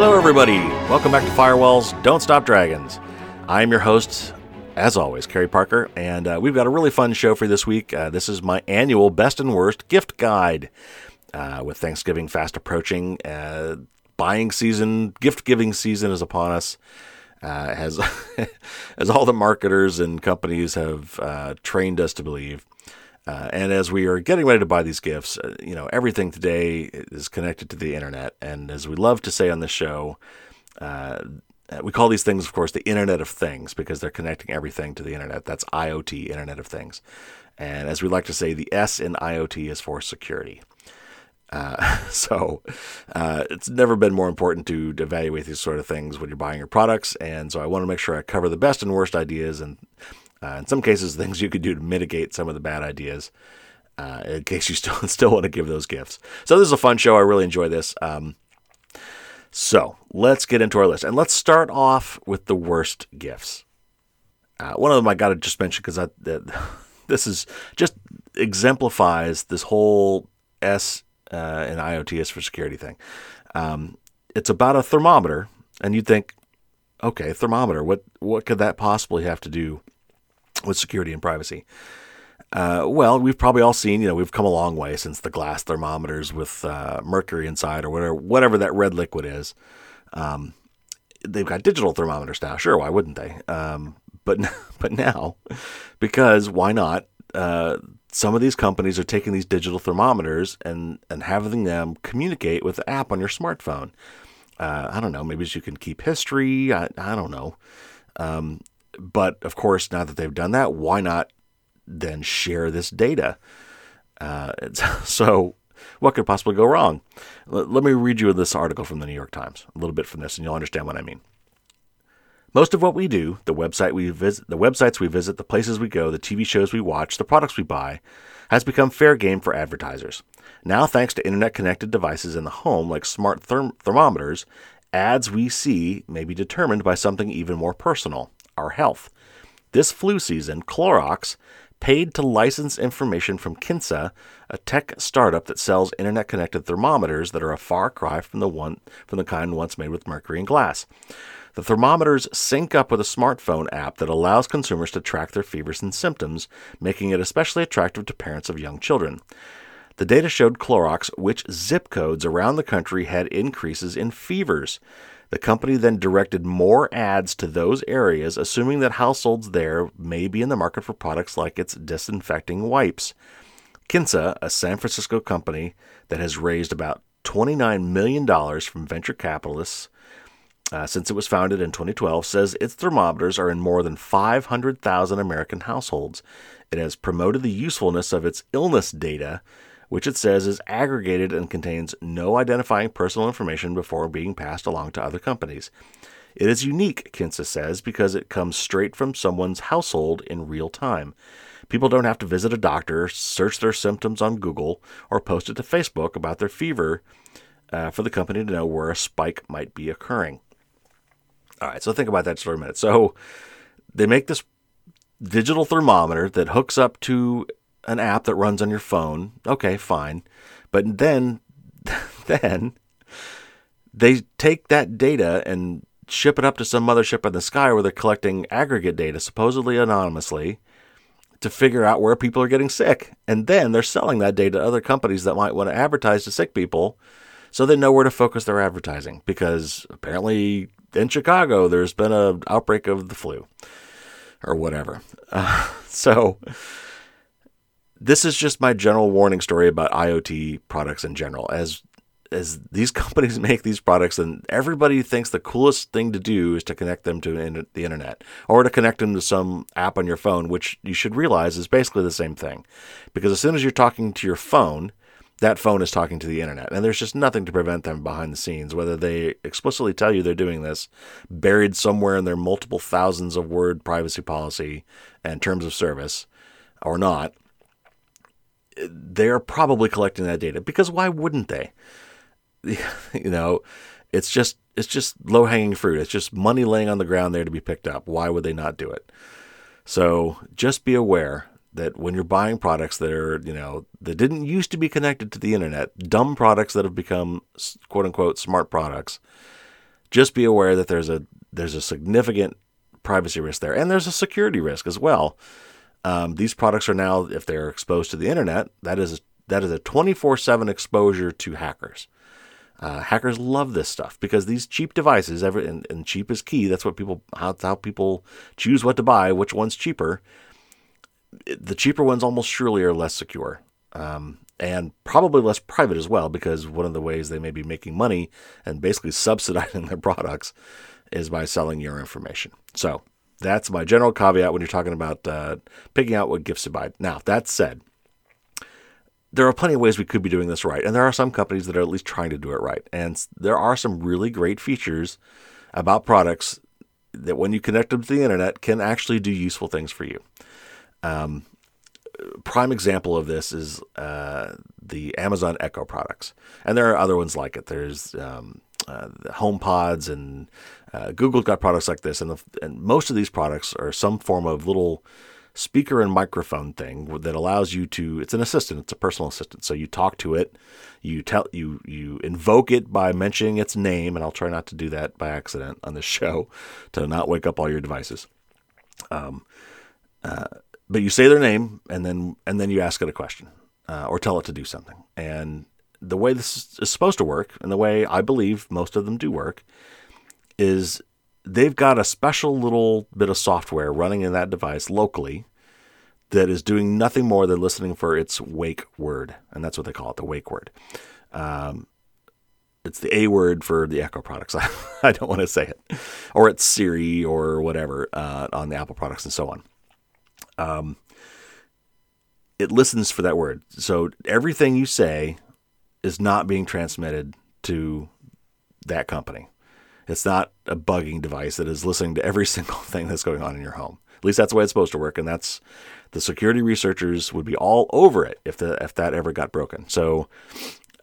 Hello, everybody. Welcome back to Firewalls Don't Stop Dragons. I'm your host, as always, Carey Parker, and uh, we've got a really fun show for you this week. Uh, this is my annual best and worst gift guide. Uh, with Thanksgiving fast approaching, uh, buying season, gift giving season is upon us. Uh, as as all the marketers and companies have uh, trained us to believe. Uh, and as we are getting ready to buy these gifts, uh, you know, everything today is connected to the internet. And as we love to say on the show, uh, we call these things, of course, the Internet of Things because they're connecting everything to the internet. That's IoT, Internet of Things. And as we like to say, the S in IoT is for security. Uh, so uh, it's never been more important to, to, evaluate these sort of things when you're buying your products. And so I want to make sure I cover the best and worst ideas and uh, in some cases, things you could do to mitigate some of the bad ideas. Uh, in case you still still want to give those gifts. So this is a fun show. I really enjoy this. Um, so let's get into our list, and let's start off with the worst gifts. Uh, one of them I got to just mention because this is just exemplifies this whole S uh, and IoT is for security thing. Um, it's about a thermometer, and you'd think, okay, thermometer. What what could that possibly have to do with security and privacy? Uh, well, we've probably all seen, you know, we've come a long way since the glass thermometers with uh, mercury inside or whatever, whatever that red liquid is. Um, they've got digital thermometers now. Sure, why wouldn't they? Um, but but now, because why not? Uh, some of these companies are taking these digital thermometers and and having them communicate with the app on your smartphone. Uh, I don't know. Maybe you can keep history. I, I don't know. Um, but of course, now that they've done that, why not then share this data? Uh, so, what could possibly go wrong? Let, let me read you this article from the New York Times, a little bit from this, and you'll understand what I mean. Most of what we do, the website we visit, the websites we visit, the places we go, the TV shows we watch, the products we buy, has become fair game for advertisers. Now, thanks to internet connected devices in the home like smart therm- thermometers, ads we see may be determined by something even more personal our health. This flu season, Clorox paid to license information from Kinsa, a tech startup that sells internet connected thermometers that are a far cry from the one from the kind once made with mercury and glass. The thermometers sync up with a smartphone app that allows consumers to track their fevers and symptoms, making it especially attractive to parents of young children. The data showed Clorox which zip codes around the country had increases in fevers. The company then directed more ads to those areas, assuming that households there may be in the market for products like its disinfecting wipes. Kinsa, a San Francisco company that has raised about $29 million from venture capitalists uh, since it was founded in 2012, says its thermometers are in more than 500,000 American households. It has promoted the usefulness of its illness data which it says is aggregated and contains no identifying personal information before being passed along to other companies. It is unique, Kinsa says, because it comes straight from someone's household in real time. People don't have to visit a doctor, search their symptoms on Google, or post it to Facebook about their fever uh, for the company to know where a spike might be occurring. All right, so think about that for a minute. So they make this digital thermometer that hooks up to an app that runs on your phone. Okay, fine. But then then they take that data and ship it up to some mothership in the sky where they're collecting aggregate data, supposedly anonymously, to figure out where people are getting sick. And then they're selling that data to other companies that might want to advertise to sick people so they know where to focus their advertising. Because apparently in Chicago, there's been an outbreak of the flu or whatever. Uh, so this is just my general warning story about IoT products in general. As as these companies make these products, and everybody thinks the coolest thing to do is to connect them to the internet or to connect them to some app on your phone, which you should realize is basically the same thing. Because as soon as you're talking to your phone, that phone is talking to the internet. And there's just nothing to prevent them behind the scenes, whether they explicitly tell you they're doing this, buried somewhere in their multiple thousands of word privacy policy and terms of service, or not they're probably collecting that data because why wouldn't they? you know, it's just it's just low hanging fruit. It's just money laying on the ground there to be picked up. Why would they not do it? So just be aware that when you're buying products that are, you know, that didn't used to be connected to the internet, dumb products that have become quote unquote smart products, just be aware that there's a there's a significant privacy risk there, and there's a security risk as well. Um, these products are now, if they're exposed to the internet, that is that is a 24/7 exposure to hackers. Uh, hackers love this stuff because these cheap devices, every, and, and, cheap is key. That's what people how, how people choose what to buy, which one's cheaper. The cheaper ones almost surely are less secure. Um, and probably less private as well, because one of the ways they may be making money and basically subsidizing their products is by selling your information. So that's my general caveat when you're talking about uh, picking out what gifts to buy. Now, that said, there are plenty of ways we could be doing this right, and there are some companies that are at least trying to do it right. And there are some really great features about products that, when you connect them to the internet, can actually do useful things for you. Um, prime example of this is uh, the Amazon Echo products, and there are other ones like it. There's um, uh, the HomePods, and uh, Google's got products like this, and, the, and most of these products are some form of little speaker and microphone thing that allows you to. It's an assistant. It's a personal assistant. So you talk to it, you tell you you invoke it by mentioning its name, and I'll try not to do that by accident on this show to not wake up all your devices. Um, uh, but you say their name and then and then you ask it a question uh, or tell it to do something. And the way this is supposed to work, and the way I believe most of them do work, is they've got a special little bit of software running in that device locally that is doing nothing more than listening for its wake word, and that's what they call it, the wake word. Um, it's the A word for the Echo products. I don't want to say it, or it's Siri or whatever uh, on the Apple products and so on um, it listens for that word. So everything you say is not being transmitted to that company. It's not a bugging device that is listening to every single thing that's going on in your home. At least that's the way it's supposed to work, and that's the security researchers would be all over it if the if that ever got broken. So,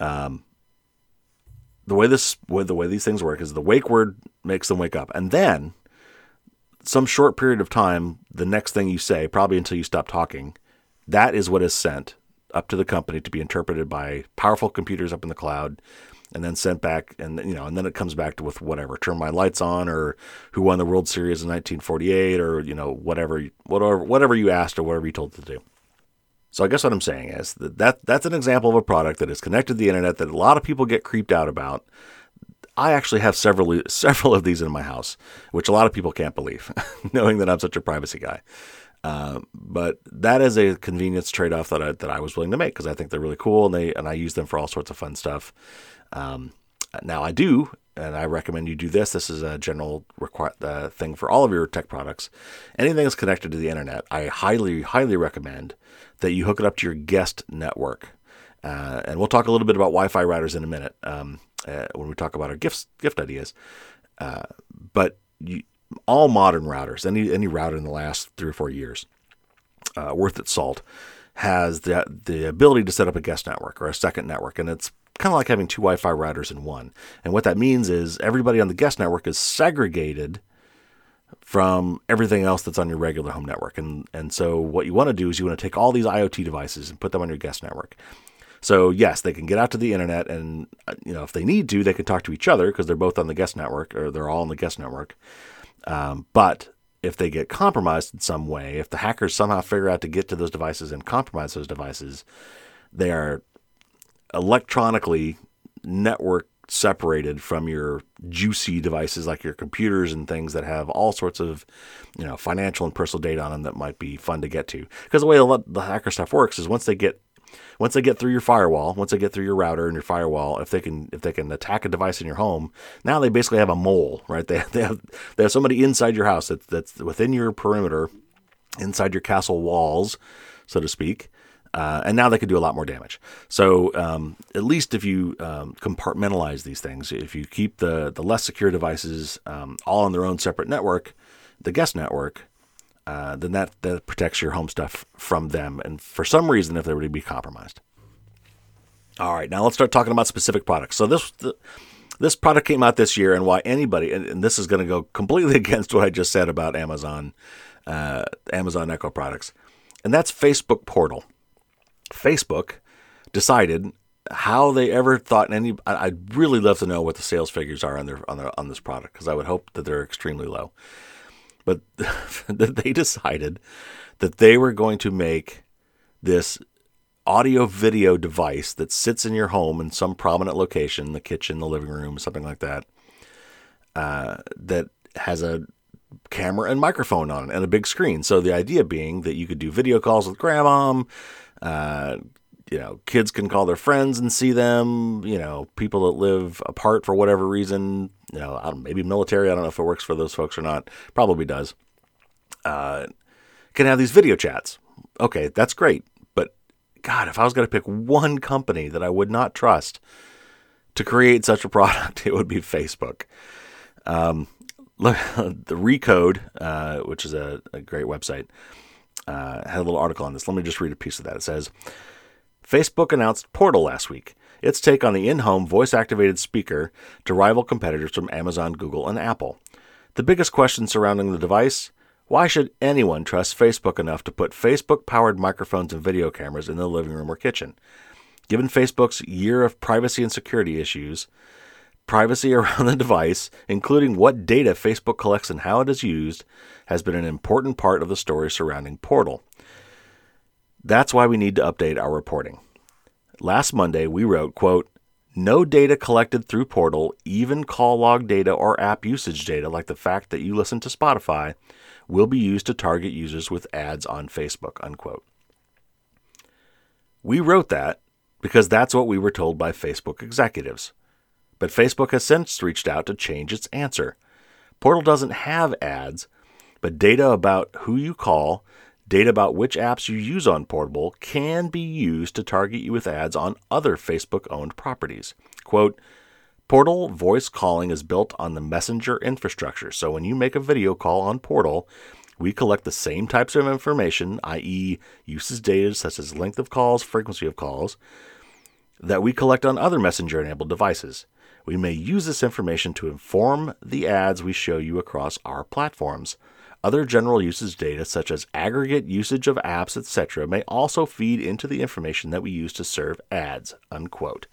um, the way this the way these things work is the wake word makes them wake up, and then some short period of time, the next thing you say, probably until you stop talking, that is what is sent up to the company to be interpreted by powerful computers up in the cloud and then sent back and you know and then it comes back to with whatever turn my lights on or who won the world series in 1948 or you know whatever whatever whatever you asked or whatever you told to do so i guess what i'm saying is that, that that's an example of a product that is connected to the internet that a lot of people get creeped out about I actually have several several of these in my house, which a lot of people can't believe, knowing that I'm such a privacy guy. Uh, but that is a convenience trade off that I that I was willing to make because I think they're really cool and they and I use them for all sorts of fun stuff. Um, now I do, and I recommend you do this. This is a general require uh, thing for all of your tech products. Anything that's connected to the internet, I highly highly recommend that you hook it up to your guest network. Uh, and we'll talk a little bit about Wi-Fi routers in a minute. Um, uh, when we talk about our gifts gift ideas. Uh, but you, all modern routers, any any router in the last three or four years, uh, worth its salt, has the the ability to set up a guest network or a second network, and it's kind of like having two Wi-Fi routers in one. And what that means is everybody on the guest network is segregated from everything else that's on your regular home network. And and so what you want to do is you want to take all these IoT devices and put them on your guest network. So yes, they can get out to the internet, and uh, you know if they need to, they can talk to each other because they're both on the guest network or they're all on the guest network. Um, but if they get compromised in some way, if the hackers somehow figure out to get to those devices and compromise those devices, they are electronically network separated from your juicy devices like your computers and things that have all sorts of you know financial and personal data on them that might be fun to get to. Because the way the hacker stuff works is once they get once they get through your firewall, once they get through your router and your firewall, if they can if they can attack a device in your home, now they basically have a mole, right? They they have they have somebody inside your house that's that's within your perimeter, inside your castle walls, so to speak. Uh, and now they can do a lot more damage. So um, at least if you um, compartmentalize these things, if you keep the the less secure devices um, all on their own separate network, the guest network, uh, then that, that protects your home stuff from them. And for some reason, if they were to be compromised. All right, now let's start talking about specific products. So this the, this product came out this year, and why anybody and, and this is going to go completely against what I just said about Amazon, uh, Amazon Echo products, and that's Facebook Portal. Facebook decided how they ever thought any. I, would really love to know what the sales figures are on their on their on this product because I would hope that they're extremely low. But that they decided that they were going to make this audio video device that sits in your home in some prominent location, the kitchen, the living room, something like that, uh, that has a camera and microphone on it and a big screen. So the idea being that you could do video calls with grandma, uh, you know, kids can call their friends and see them. You know, people that live apart for whatever reason. You know, maybe military. I don't know if it works for those folks or not. Probably does. Uh, can have these video chats. Okay, that's great. But God, if I was going to pick one company that I would not trust to create such a product, it would be Facebook. Um, look, the Recode, uh, which is a, a great website, uh, had a little article on this. Let me just read a piece of that. It says Facebook announced Portal last week, its take on the in home voice activated speaker to rival competitors from Amazon, Google, and Apple. The biggest question surrounding the device why should anyone trust Facebook enough to put Facebook powered microphones and video cameras in the living room or kitchen? Given Facebook's year of privacy and security issues, privacy around the device, including what data Facebook collects and how it is used, has been an important part of the story surrounding Portal. That's why we need to update our reporting. Last Monday, we wrote, quote, no data collected through Portal, even call log data or app usage data, like the fact that you listen to Spotify, will be used to target users with ads on Facebook. Unquote. We wrote that because that's what we were told by Facebook executives. But Facebook has since reached out to change its answer. Portal doesn't have ads, but data about who you call, data about which apps you use on Portal can be used to target you with ads on other Facebook owned properties. Quote, Portal voice calling is built on the Messenger infrastructure. So when you make a video call on Portal, we collect the same types of information, i.e., usage data such as length of calls, frequency of calls, that we collect on other Messenger enabled devices. We may use this information to inform the ads we show you across our platforms. Other general usage data, such as aggregate usage of apps, etc., may also feed into the information that we use to serve ads. Unquote.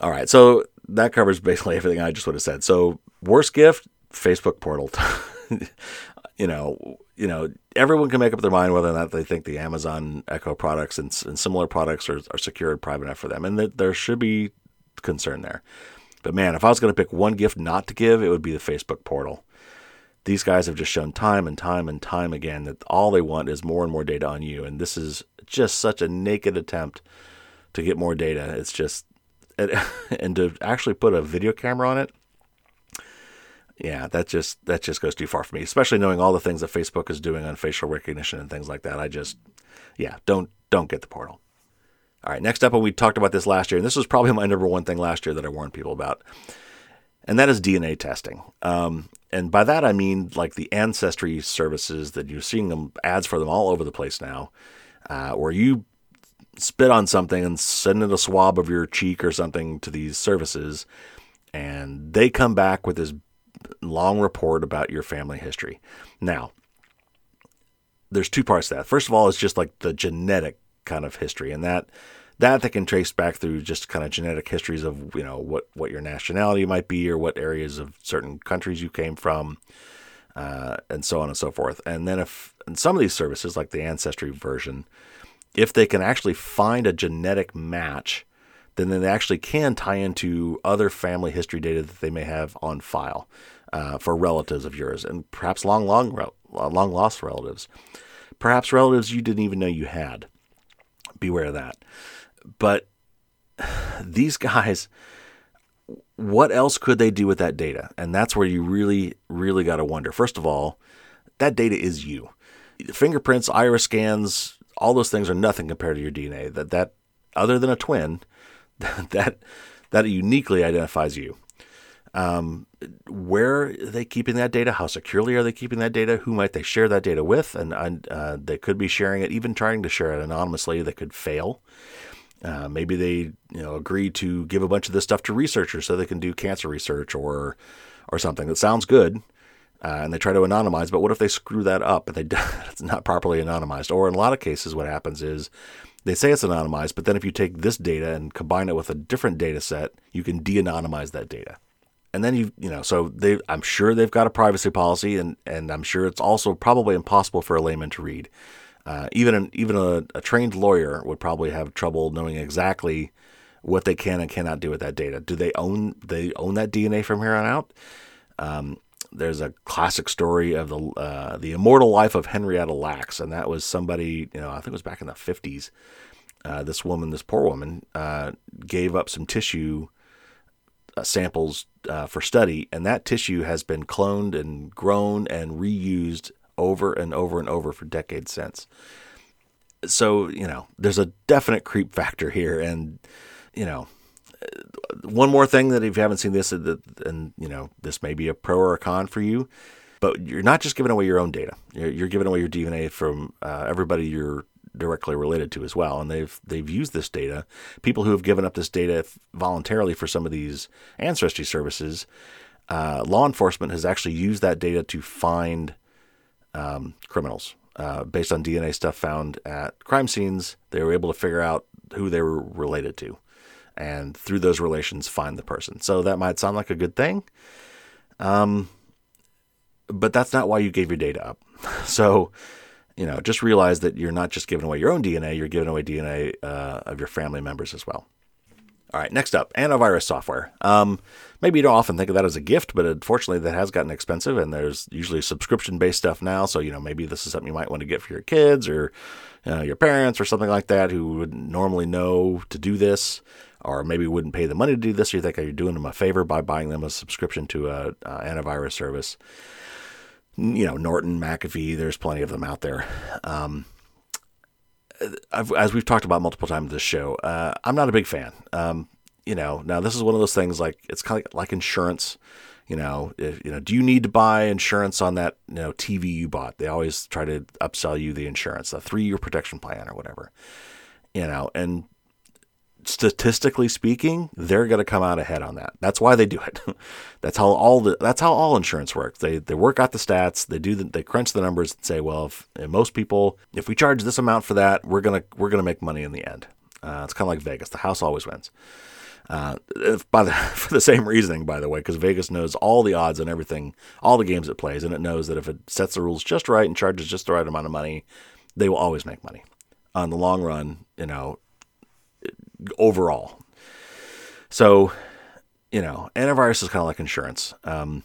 All right, so that covers basically everything I just would have said. So worst gift, Facebook portal. you know, you know, everyone can make up their mind whether or not they think the Amazon Echo products and, and similar products are, are secure and private enough for them, and that there should be concern there. But man, if I was going to pick one gift not to give, it would be the Facebook portal. These guys have just shown time and time and time again that all they want is more and more data on you, and this is just such a naked attempt to get more data. It's just and to actually put a video camera on it, yeah, that just that just goes too far for me. Especially knowing all the things that Facebook is doing on facial recognition and things like that. I just, yeah, don't don't get the portal. All right, next up, and we talked about this last year, and this was probably my number one thing last year that I warned people about, and that is DNA testing. Um, and by that I mean like the ancestry services that you're seeing them ads for them all over the place now, uh, where you spit on something and send in a swab of your cheek or something to these services, and they come back with this long report about your family history. Now, there's two parts to that. First of all, it's just like the genetic kind of history, and that that they can trace back through just kind of genetic histories of you know what what your nationality might be or what areas of certain countries you came from, uh, and so on and so forth. And then if in some of these services, like the ancestry version, if they can actually find a genetic match, then they actually can tie into other family history data that they may have on file uh, for relatives of yours, and perhaps long, long, long lost relatives, perhaps relatives you didn't even know you had. Beware of that. But these guys, what else could they do with that data? And that's where you really, really got to wonder. First of all, that data is you. Fingerprints, iris scans, all those things are nothing compared to your DNA. That that other than a twin, that that uniquely identifies you. Um, where are they keeping that data? How securely are they keeping that data? Who might they share that data with? And uh, they could be sharing it, even trying to share it anonymously. They could fail. Uh, maybe they you know agree to give a bunch of this stuff to researchers so they can do cancer research or or something that sounds good uh, and they try to anonymize. But what if they screw that up and they it's not properly anonymized? Or in a lot of cases, what happens is They say it's anonymized, but then if you take this data and combine it with a different data set, you can de-anonymize that data. And then you you know, so they I'm sure they've got a privacy policy and and I'm sure it's also probably impossible for a layman to read. Uh, even an, even a, a trained lawyer would probably have trouble knowing exactly what they can and cannot do with that data. Do they own they own that DNA from here on out? Um, there's a classic story of the uh, the immortal life of Henrietta Lacks, and that was somebody you know I think it was back in the 50s. Uh, this woman, this poor woman, uh, gave up some tissue uh, samples uh, for study, and that tissue has been cloned and grown and reused over and over and over for decades since. So you know, there's a definite creep factor here, and you know, one more thing that if you haven't seen this, and you know, this may be a pro or a con for you, but you're not just giving away your own data. You're, giving away your DNA from uh, everybody you're directly related to as well. And they've they've used this data. People who have given up this data voluntarily for some of these ancestry services, uh, law enforcement has actually used that data to find um, criminals. Uh, based on DNA stuff found at crime scenes, they were able to figure out who they were related to and through those relations find the person. So that might sound like a good thing. Um, but that's not why you gave your data up. So, you know, just realize that you're not just giving away your own DNA, you're giving away DNA uh, of your family members as well. All right, next up, antivirus software. Um, maybe you don't often think of that as a gift, but unfortunately, that has gotten expensive, and there's usually subscription based stuff now. So, you know, maybe this is something you might want to get for your kids or uh, your parents or something like that who wouldn't normally know to do this or maybe wouldn't pay the money to do this, or you think you're doing them a favor by buying them a subscription to a, a antivirus service. You know, Norton, McAfee, there's plenty of them out there. Um, as we've talked about multiple times this show, uh, I'm not a big fan. Um, you know, now this is one of those things like it's kind of like insurance. You know, if, you know, do you need to buy insurance on that you know TV you bought? They always try to upsell you the insurance, the three year protection plan or whatever. You know, and statistically speaking, they're going to come out ahead on that. That's why they do it. that's how all the that's how all insurance works. They they work out the stats, they do the, they crunch the numbers and say, well, if most people, if we charge this amount for that, we're gonna we're gonna make money in the end. Uh, it's kind of like Vegas. The house always wins. Uh, by the, for the same reasoning, by the way, because Vegas knows all the odds and everything, all the games it plays, and it knows that if it sets the rules just right and charges just the right amount of money, they will always make money. On the long run, you know, overall. So, you know, antivirus is kind of like insurance. Um,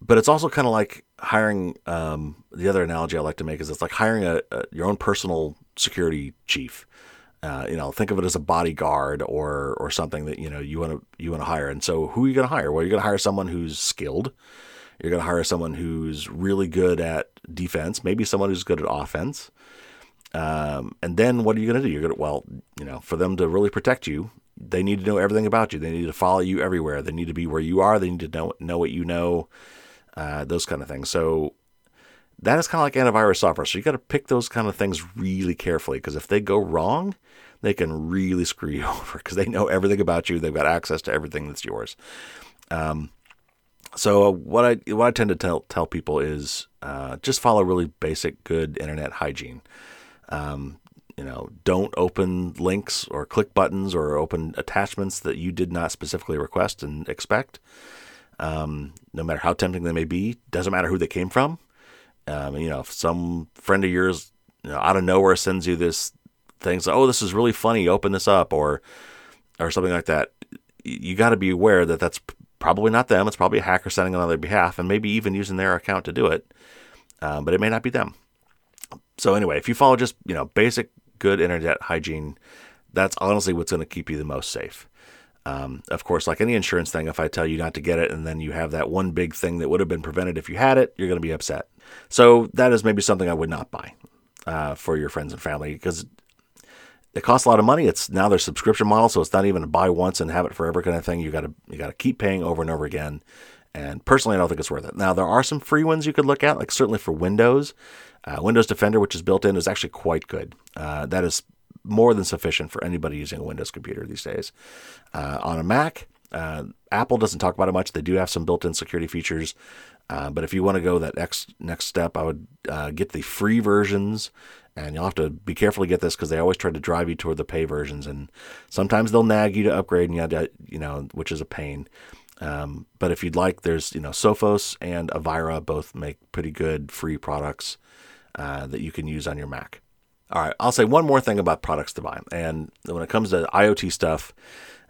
but it's also kind of like hiring. Um, the other analogy I like to make is it's like hiring a, a your own personal security chief. Uh, you know, think of it as a bodyguard or or something that you know you want to you want to hire. And so, who are you going to hire? Well, you're going to hire someone who's skilled. You're going to hire someone who's really good at defense, maybe someone who's good at offense. Um, and then what are you going to do? You're going to, well, you know, for them to really protect you, they need to know everything about you. They need to follow you everywhere. They need to be where you are. They need to know, know what you know, uh, those kind of things. So that is kind of like antivirus software. So you got to pick those kind of things really carefully because if they go wrong, they can really screw you over because they know everything about you. They've got access to everything that's yours. Um, so what I what I tend to tell tell people is uh, just follow really basic, good internet hygiene. Um, you know, don't open links or click buttons or open attachments that you did not specifically request and expect. Um, no matter how tempting they may be, doesn't matter who they came from. Um, you know, if some friend of yours you know, out of nowhere sends you this thing, so, oh, this is really funny, open this up, or or something like that. You got to be aware that that's probably not them. It's probably a hacker sending on their behalf, and maybe even using their account to do it. Um, but it may not be them. So anyway, if you follow just you know basic good internet hygiene, that's honestly what's going to keep you the most safe. Um, of course, like any insurance thing, if I tell you not to get it and then you have that one big thing that would have been prevented if you had it, you're going to be upset. So that is maybe something I would not buy uh, for your friends and family because it costs a lot of money. It's now their subscription model, so it's not even a buy once and have it forever kind of thing. You got to you got to keep paying over and over again. And personally, I don't think it's worth it. Now there are some free ones you could look at, like certainly for Windows. Uh, Windows Defender, which is built in, is actually quite good. Uh, that is more than sufficient for anybody using a Windows computer these days. Uh, on a Mac, uh, Apple doesn't talk about it much. They do have some built-in security features, uh, but if you want to go that next next step, I would uh, get the free versions And you'll have to be careful to get this because they always try to drive you toward the pay versions, and sometimes they'll nag you to upgrade, and you, to, you know, which is a pain. Um, but if you'd like, there's you know Sophos and Avira both make pretty good free products uh, that you can use on your Mac. All right, I'll say one more thing about products to buy, and when it comes to IoT stuff,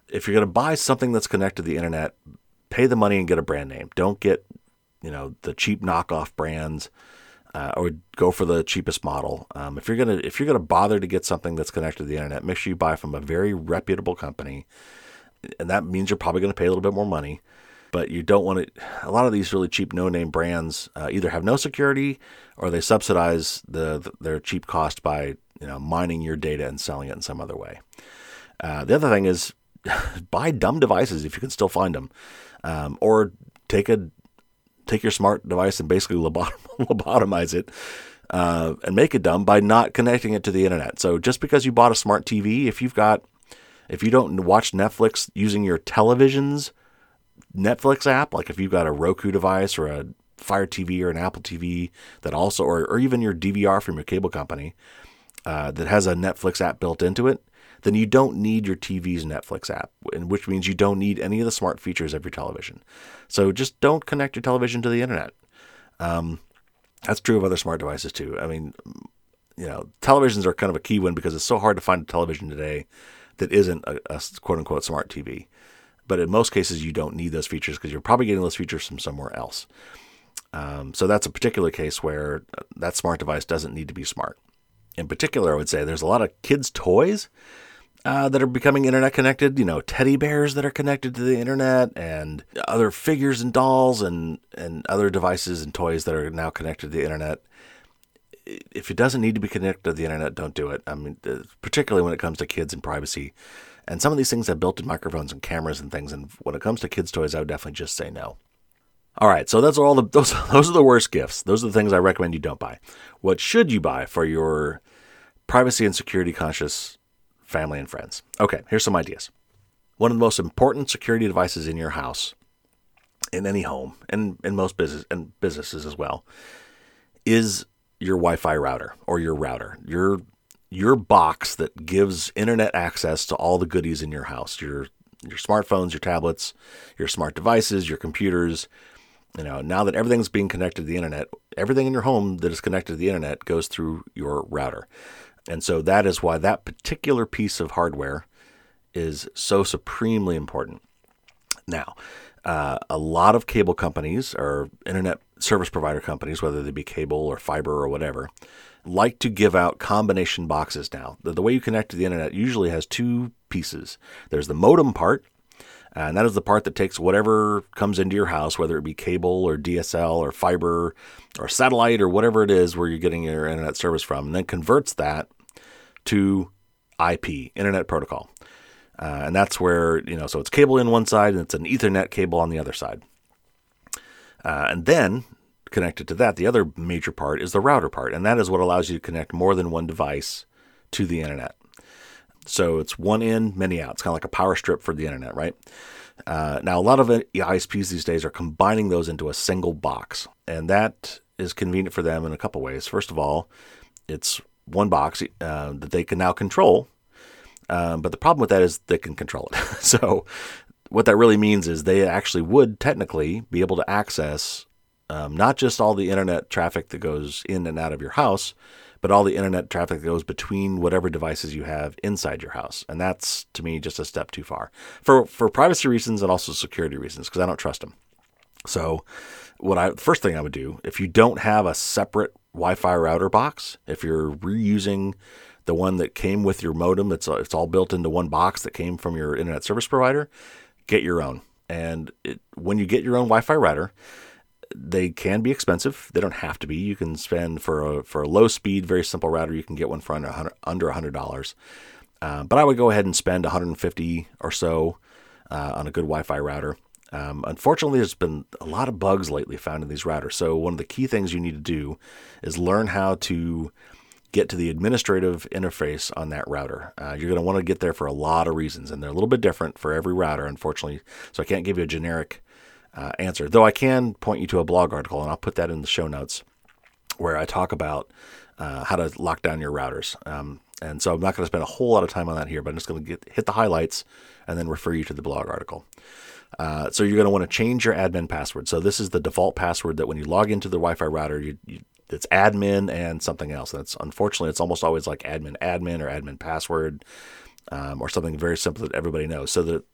if you're going to buy something that's connected to the internet, pay the money and get a brand name. Don't get you know the cheap knockoff brands. Uh, or go for the cheapest model. Um, if you're gonna if you're gonna bother to get something that's connected to the internet, make sure you buy from a very reputable company, and that means you're probably going to pay a little bit more money. But you don't want to. A lot of these really cheap no name brands uh, either have no security or they subsidize the, the, their cheap cost by you know mining your data and selling it in some other way. Uh, the other thing is buy dumb devices if you can still find them, um, or take a take your smart device and basically lobotomize it uh, and make it dumb by not connecting it to the internet. So just because you bought a smart TV, if you've got if you don't watch Netflix using your television's Netflix app, like if you've got a Roku device or a Fire TV or an Apple TV that also, or, or even your DVR from your cable company uh, that has a Netflix app built into it, then you don't need your TV's Netflix app, which means you don't need any of the smart features of your television. So just don't connect your television to the internet. Um, that's true of other smart devices too. I mean, you know, televisions are kind of a key one because it's so hard to find a television today that isn't a, a quote unquote smart TV. But in most cases, you don't need those features because you're probably getting those features from somewhere else. Um, so that's a particular case where that smart device doesn't need to be smart. In particular, I would say there's a lot of kids' toys uh, that are becoming internet connected. You know, teddy bears that are connected to the internet, and other figures and dolls, and and other devices and toys that are now connected to the internet. If it doesn't need to be connected to the internet, don't do it. I mean, uh, particularly when it comes to kids and privacy. And some of these things have built-in microphones and cameras and things. And when it comes to kids' toys, I would definitely just say no. All right, so that's all the those those are the worst gifts. Those are the things I recommend you don't buy. What should you buy for your privacy and security conscious family and friends? Okay, here's some ideas. One of the most important security devices in your house, in any home, and in most business and businesses as well, is your Wi-Fi router or your router. Your your box that gives internet access to all the goodies in your house. Your your smartphones, your tablets, your smart devices, your computers, you know, now that everything's being connected to the internet, everything in your home that is connected to the internet goes through your router. And so that is why that particular piece of hardware is so supremely important. Now, uh, a lot of cable companies or internet service provider companies, whether they be cable or fiber or whatever, like to give out combination boxes now. The, the way you connect to the internet usually has two pieces there's the modem part, and that is the part that takes whatever comes into your house, whether it be cable or DSL or fiber or satellite or whatever it is where you're getting your internet service from, and then converts that to IP, Internet Protocol. Uh, and that's where, you know, so it's cable in one side and it's an Ethernet cable on the other side. Uh, and then connected to that, the other major part is the router part. And that is what allows you to connect more than one device to the internet. So it's one in, many out. It's kind of like a power strip for the internet, right? Uh, now, a lot of ISPs these days are combining those into a single box, and that is convenient for them in a couple ways. First of all, it's one box uh, that they can now control, um, but the problem with that is they can control it. so, what that really means is they actually would technically be able to access um, not just all the internet traffic that goes in and out of your house, but all the internet traffic that goes between whatever devices you have inside your house. And that's to me just a step too far for for privacy reasons and also security reasons because I don't trust them. So, what I first thing I would do if you don't have a separate Wi-Fi router box, if you're reusing the one that came with your modem, it's it's all built into one box that came from your internet service provider, get your own. And it, when you get your own Wi-Fi router, they can be expensive. They don't have to be. You can spend for a for a low speed, very simple router. You can get one for under hundred under hundred dollars. Uh, but I would go ahead and spend 150 or so uh, on a good Wi-Fi router. Um, unfortunately, there's been a lot of bugs lately found in these routers. So one of the key things you need to do is learn how to get to the administrative interface on that router. Uh, you're going to want to get there for a lot of reasons, and they're a little bit different for every router, unfortunately. So I can't give you a generic uh, answer. Though I can point you to a blog article, and I'll put that in the show notes, where I talk about uh, how to lock down your routers. Um, and so I'm not going to spend a whole lot of time on that here, but I'm just going to hit the highlights and then refer you to the blog article. Uh, so you're going to want to change your admin password. So this is the default password that when you log into the Wi-Fi router, you, you, it's admin and something else. That's unfortunately it's almost always like admin admin or admin password um, or something very simple that everybody knows. So the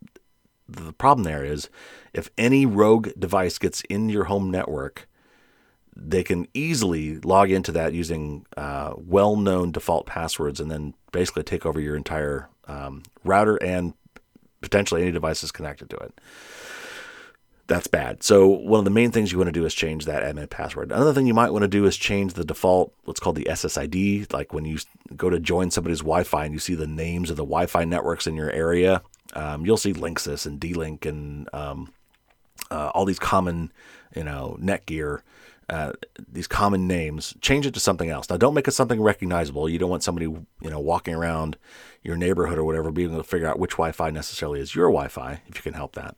the problem there is if any rogue device gets in your home network, they can easily log into that using uh, well-known default passwords and then basically take over your entire um, router and potentially any devices connected to it. That's bad. So one of the main things you want to do is change that admin password. Another thing you might want to do is change the default, what's called the SSID. Like when you go to join somebody's Wi-Fi and you see the names of the Wi-Fi networks in your area, um, you'll see Linksys and D-Link and um, uh, all these common, you know, Netgear uh, these common names, change it to something else. Now, don't make it something recognizable. You don't want somebody, you know, walking around your neighborhood or whatever being able to figure out which Wi-Fi necessarily is your Wi-Fi, if you can help that.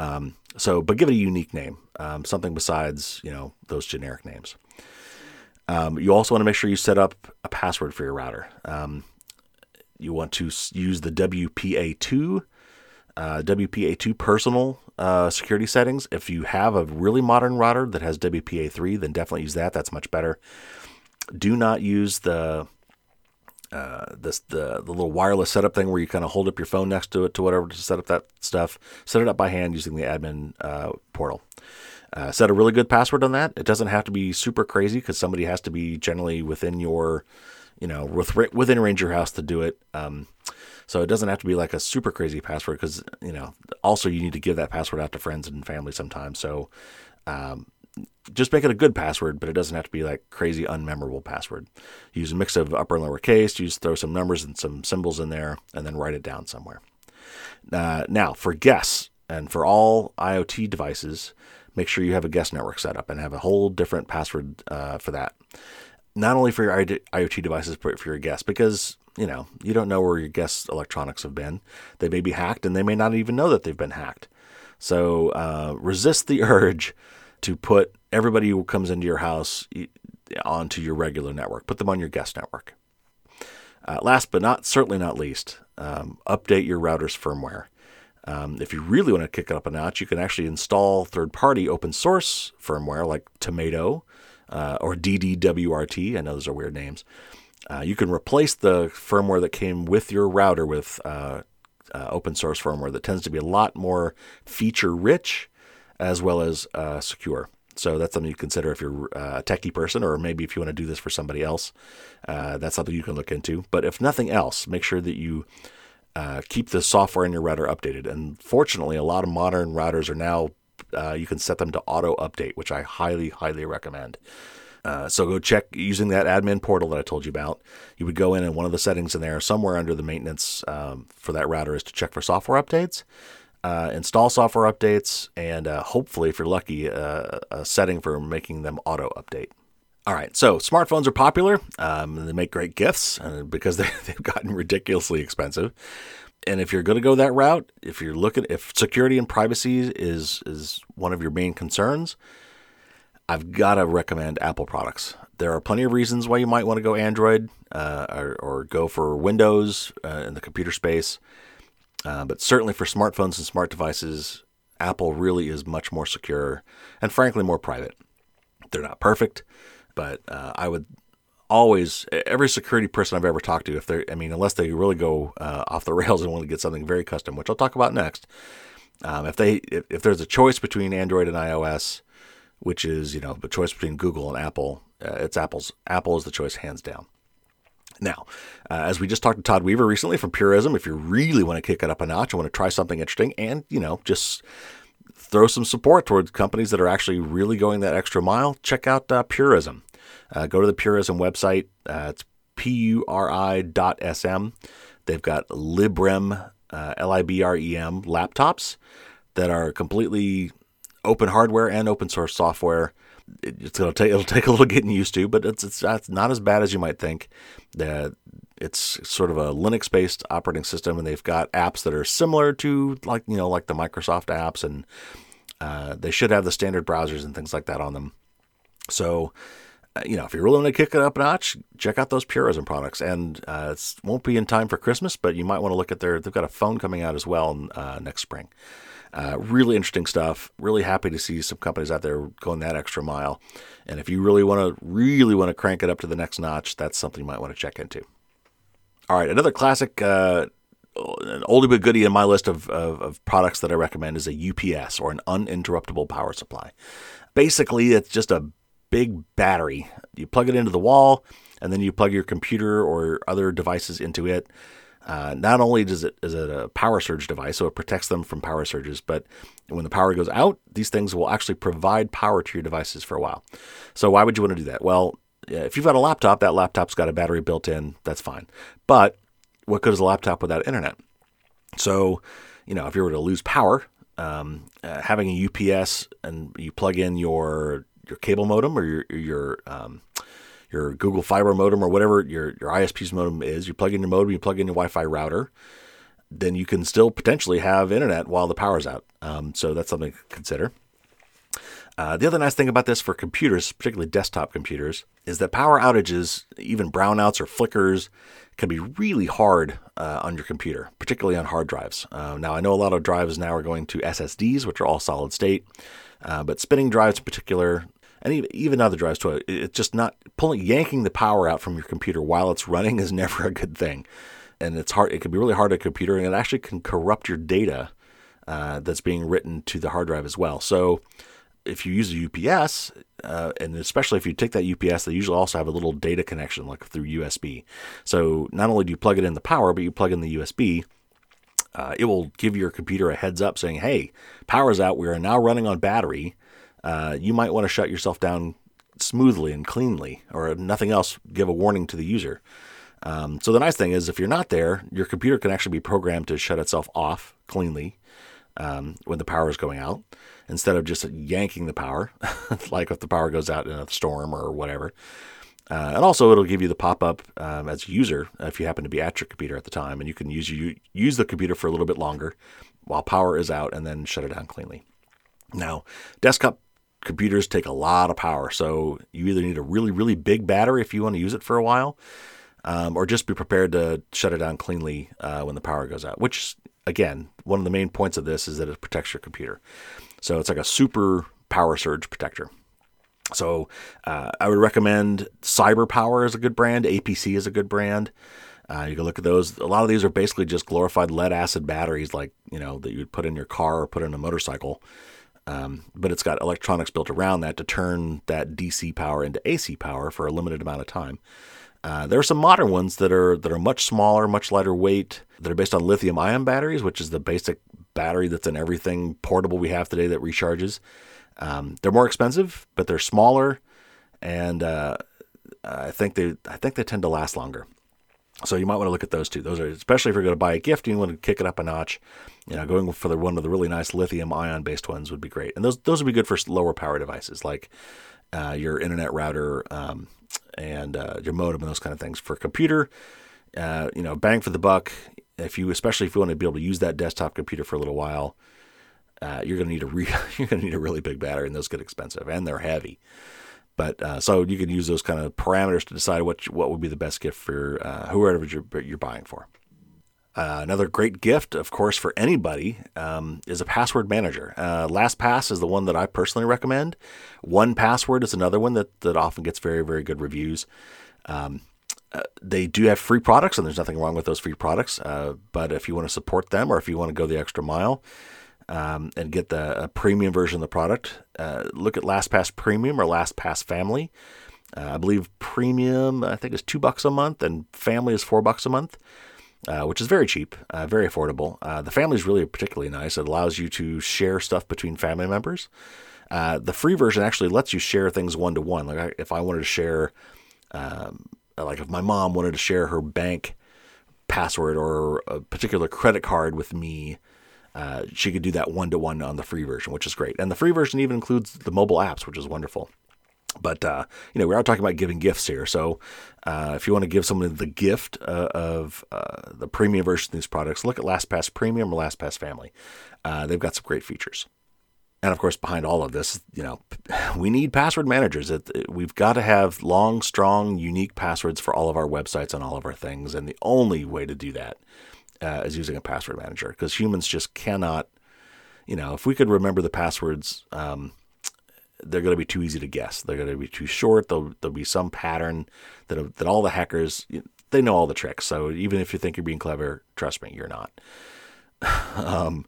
Um, so, but give it a unique name, um, something besides, you know, those generic names. Um, you also want to make sure you set up a password for your router. Um, you want to use the WPA2 uh, WPA2 personal uh, security settings. If you have a really modern router that has WPA3, then definitely use that. That's much better. Do not use the uh, this the the little wireless setup thing where you kind of hold up your phone next to it to whatever to set up that stuff. Set it up by hand using the admin uh, portal. Uh, set a really good password on that. It doesn't have to be super crazy because somebody has to be generally within your, you know, within range of your house to do it. Um, so it doesn't have to be like a super crazy password because, you know, also you need to give that password out to friends and family sometimes. So um, just make it a good password, but it doesn't have to be like crazy unmemorable password. Use a mix of upper and lower case, use throw some numbers and some symbols in there, and then write it down somewhere. Uh, now, for guests and for all IoT devices, make sure you have a guest network set up and have a whole different password uh, for that. Not only for your IoT devices, but for your guests, because you know, you don't know where your guests' electronics have been. They may be hacked and they may not even know that they've been hacked. So uh, resist the urge to put everybody who comes into your house onto your regular network. Put them on your guest network. Uh, last but not certainly not least, um, update your router's firmware. Um, if you really want to kick it up a notch, you can actually install third-party open source firmware like Tomato uh, or DDWRT. I know those are weird names. Uh, you can replace the firmware that came with your router with uh, uh, open source firmware that tends to be a lot more feature rich as well as uh, secure. So that's something you consider if you're uh, a techie person, or maybe if you want to do this for somebody else. That's something you can look into. But if nothing else, make sure that you keep the software in your router updated. And fortunately, a lot of modern routers are now you can set them to auto update, which I highly, highly recommend. Uh, so go check using that admin portal that I told you about. You would go in and one of the settings in there, somewhere under the maintenance um, for that router, is to check for software updates, uh, install software updates, and uh, hopefully, if you're lucky, uh, a setting for making them auto update. All right, so smartphones are popular. Um, they make great gifts uh, because they've gotten ridiculously expensive. And if you're going to go that route, if you're looking, if security and privacy is is one of your main concerns, I've got to recommend Apple products. There are plenty of reasons why you might want to go Android uh, or, or, go for Windows uh, in the computer space. Uh, but certainly for smartphones and smart devices, Apple really is much more secure and frankly more private. They're not perfect, but uh, I would always every security person I've ever talked to, if they're I mean, unless they really go uh, off the rails and want to get something very custom, which I'll talk about next. Um, if they if, if there's a choice between Android and iOS, which is you know the choice between Google and Apple. Uh, it's Apple's Apple is the choice hands down. Now, uh, as we just talked to Todd Weaver recently from Purism, if you really want to kick it up a notch and want to try something interesting, and you know just throw some support towards companies that are actually really going that extra mile, check out uh, Purism. Uh, go to the Purism website. Uh, it's p-u-r-i.sm. They've got Librem, uh, L-I-B-R-E-M laptops that are completely open hardware and open source software. It's gonna take it'll take a little getting used to, but it's it's, it's not as bad as you might think. That it's sort of a Linux based operating system, and they've got apps that are similar to like you know like the Microsoft apps, and uh, they should have the standard browsers and things like that on them. So you know, if you're really want to kick it up a notch, check out those Purism products. And uh, it won't be in time for Christmas, but you might want to look at their. They've got a phone coming out as well uh, next spring. Uh, really interesting stuff. Really happy to see some companies out there going that extra mile. And if you really want to, really want to crank it up to the next notch, that's something you might want to check into. All right, another classic, uh, an oldie but goodie in my list of, of, of products that I recommend is a UPS or an uninterruptible power supply. Basically, it's just a big battery. You plug it into the wall, and then you plug your computer or other devices into it. Uh, not only does it is it a power surge device, so it protects them from power surges, but when the power goes out, these things will actually provide power to your devices for a while. So why would you want to do that? Well, if you've got a laptop, that laptop's got a battery built in. That's fine. But what good is a laptop without internet? So, you know, if you were to lose power, um, uh, having a UPS and you plug in your your cable modem or your your um, your Google Fiber modem or whatever your, your ISP's modem is, you plug in your modem, you plug in your Wi Fi router, then you can still potentially have internet while the power's out. Um, so that's something to consider. Uh, the other nice thing about this for computers, particularly desktop computers, is that power outages, even brownouts or flickers, can be really hard uh, on your computer, particularly on hard drives. Uh, now, I know a lot of drives now are going to SSDs, which are all solid state, uh, but spinning drives in particular, and even other drives too. It's just not pulling, yanking the power out from your computer while it's running is never a good thing, and it's hard. It can be really hard on a computer, and it actually can corrupt your data uh, that's being written to the hard drive as well. So, if you use a UPS, uh, and especially if you take that UPS, they usually also have a little data connection, like through USB. So not only do you plug it in the power, but you plug in the USB. Uh, it will give your computer a heads up saying, "Hey, power's out. We are now running on battery uh, you might want to shut yourself down smoothly and cleanly, or nothing else, give a warning to the user. Um, so the nice thing is, if you're not there, your computer can actually be programmed to shut itself off cleanly um, when the power is going out, instead of just yanking the power, like if the power goes out in a storm or whatever. Uh, and also, it'll give you the pop up um, as a user if you happen to be at your computer at the time, and you can use you use the computer for a little bit longer while power is out, and then shut it down cleanly. Now, desktop computers take a lot of power. So you either need a really, really big battery if you want to use it for a while, um, or just be prepared to shut it down cleanly uh, when the power goes out. Which, again, one of the main points of this is that it protects your computer. So it's like a super power surge protector. So uh, I would recommend CyberPower is a good brand. APC is a good brand. Uh, you can look at those. A lot of these are basically just glorified lead acid batteries, like you know that you would put in your car or put in a motorcycle. Um, but it's got electronics built around that to turn that DC power into AC power for a limited amount of time. Uh, there are some modern ones that are that are much smaller, much lighter weight, that are based on lithium ion batteries, which is the basic battery that's in everything portable we have today that recharges. Um, they're more expensive, but they're smaller, and uh, I think they I think they tend to last longer. So you might want to look at those two. Those are especially if you're going to buy a gift, and you want to kick it up a notch. You know, going for the one of the really nice lithium ion based ones would be great, and those those would be good for lower power devices like uh, your internet router um, and uh, your modem and those kind of things. For computer, uh, you know, bang for the buck. If you, especially if you want to be able to use that desktop computer for a little while, uh, you're going to need a re- you're going to need a really big battery, and those get expensive and they're heavy. But uh, so you can use those kind of parameters to decide what what would be the best gift for uh, whoever you're, you're buying for. Uh, another great gift, of course, for anybody um, is a password manager. Uh, LastPass is the one that I personally recommend. 1Password is another one that, that often gets very, very good reviews. Um, uh, they do have free products, and there's nothing wrong with those free products. Uh, but if you want to support them or if you want to go the extra mile, um, and get the premium version of the product, uh, look at LastPass Premium or LastPass Family. Uh, I believe Premium, I think, is two bucks a month, and Family is four bucks a month, uh, which is very cheap, uh, very affordable. Uh, the Family is really particularly nice. It allows you to share stuff between family members. Uh, the free version actually lets you share things one to one. Like if I wanted to share, um, like if my mom wanted to share her bank password or a particular credit card with me uh, she could do that one to one on the free version, which is great. And the free version even includes the mobile apps, which is wonderful. But uh, you know, we are talking about giving gifts here. So uh, if you want to give someone the gift uh, of uh, the premium version of these products, look at LastPass Premium or LastPass Family. They've got some great features. And of course, behind all of this, you know, we need password managers. We've got to have long, strong, unique passwords for all of our websites and all of our things. And the only way to do that uh, is using a password manager because humans just cannot, you know, if we could remember the passwords, um, they're going to be too easy to guess. They're going to be too short. There'll, there'll be some pattern that, that all the hackers, they know all the tricks. So even if you think you're being clever, trust me, you're not. um,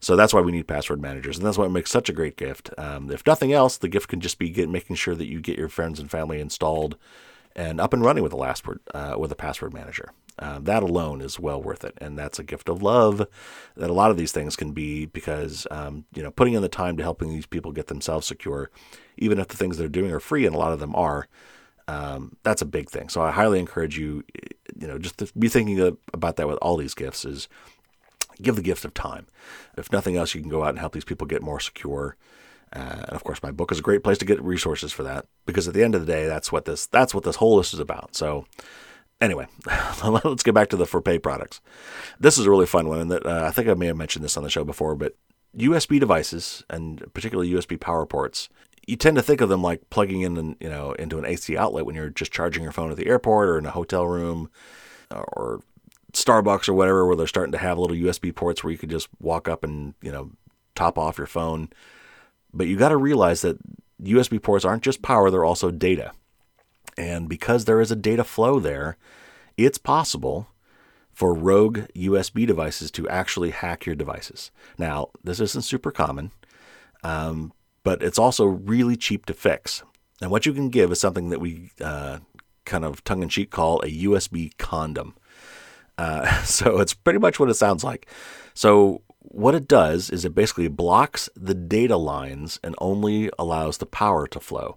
so that's why we need password managers, and that's why it makes such a great gift. Um, if nothing else, the gift can just be get, making sure that you get your friends and family installed and up and running with a last word, uh, with a password manager. Uh, that alone is well worth it, and that's a gift of love that a lot of these things can be because um, you know putting in the time to helping these people get themselves secure, even if the things they're doing are free, and a lot of them are. Um, that's a big thing. So I highly encourage you, you know, just to be thinking about that with all these gifts is give the gift of time. If nothing else, you can go out and help these people get more secure. Uh, and of course, my book is a great place to get resources for that because at the end of the day, that's what this that's what this whole list is about. So, anyway, let's get back to the for pay products. This is a really fun one, and that uh, I think I may have mentioned this on the show before, but USB devices and particularly USB power ports, you tend to think of them like plugging in, an, you know, into an AC outlet when you're just charging your phone at the airport or in a hotel room or Starbucks or whatever, where they're starting to have little USB ports where you could just walk up and you know top off your phone. But you got to realize that USB ports aren't just power; they're also data. And because there is a data flow there, it's possible for rogue USB devices to actually hack your devices. Now, this isn't super common, um, but it's also really cheap to fix. And what you can give is something that we uh, kind of tongue in cheek call a USB condom. Uh, so it's pretty much what it sounds like. So what it does is it basically blocks the data lines and only allows the power to flow.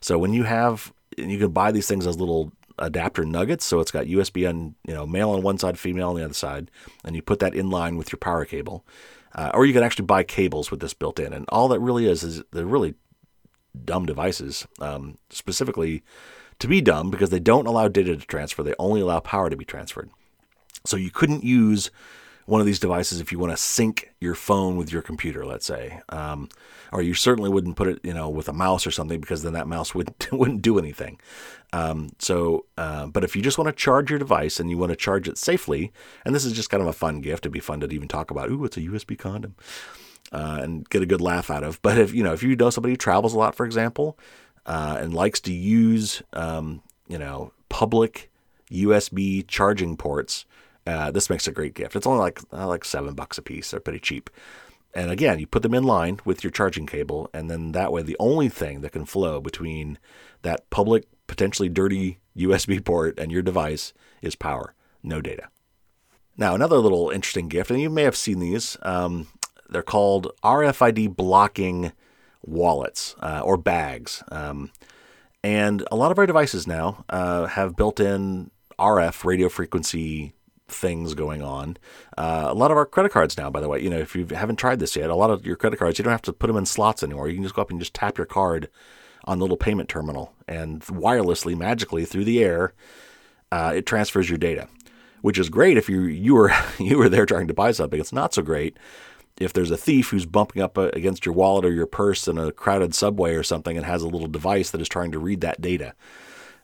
So when you have, you can buy these things as little adapter nuggets. So it's got USB on, you know, male on one side, female on the other side, and you put that in line with your power cable. Uh, or you can actually buy cables with this built in. And all that really is is they're really dumb devices, um, specifically to be dumb because they don't allow data to transfer. They only allow power to be transferred. So you couldn't use one of these devices if you want to sync your phone with your computer, let's say, um, or you certainly wouldn't put it, you know, with a mouse or something because then that mouse would wouldn't do anything. Um, so, uh, but if you just want to charge your device and you want to charge it safely, and this is just kind of a fun gift, it'd be fun to even talk about. Ooh, it's a USB condom, uh, and get a good laugh out of. But if you know, if you know somebody who travels a lot, for example, uh, and likes to use, um, you know, public USB charging ports uh, this makes a great gift. It's only like uh, like seven bucks a piece. They're pretty cheap. And again, you put them in line with your charging cable, and then that way, the only thing that can flow between that public, potentially dirty USB port and your device is power, no data. Now, another little interesting gift, and you may have seen these. Um, they're called RFID blocking wallets uh, or bags. Um, and a lot of our devices now uh, have built in RF radio frequency things going on. Uh, a lot of our credit cards now, by the way, you know, if you haven't tried this yet, a lot of your credit cards, you don't have to put them in slots anymore. You can just go up and just tap your card on the little payment terminal, and wirelessly, magically through the air, uh, it transfers your data, which is great if you you were you were there trying to buy something. It's not so great if there's a thief who's bumping up uh, against your wallet or your purse in a crowded subway or something and has a little device that is trying to read that data.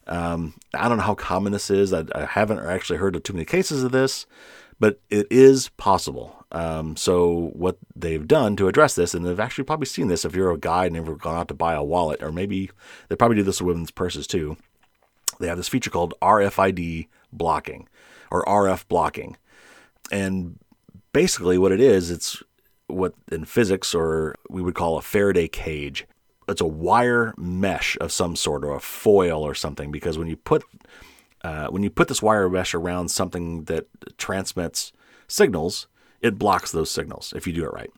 Um, I don't know how common this is. I, I, haven't actually heard of too many cases of this, but it is possible. Um, so what they've done to address this, and they've actually probably seen this if you're a guy and ever gone out to buy a wallet, or maybe they probably do this with women's purses too. They have this feature called RFID blocking or RF blocking, and basically what it is, it's what in physics or we would call a Faraday cage it's a wire mesh of some sort or a foil or something because when you put uh, when you put this wire mesh around something that transmits signals, it blocks those signals if you do it right.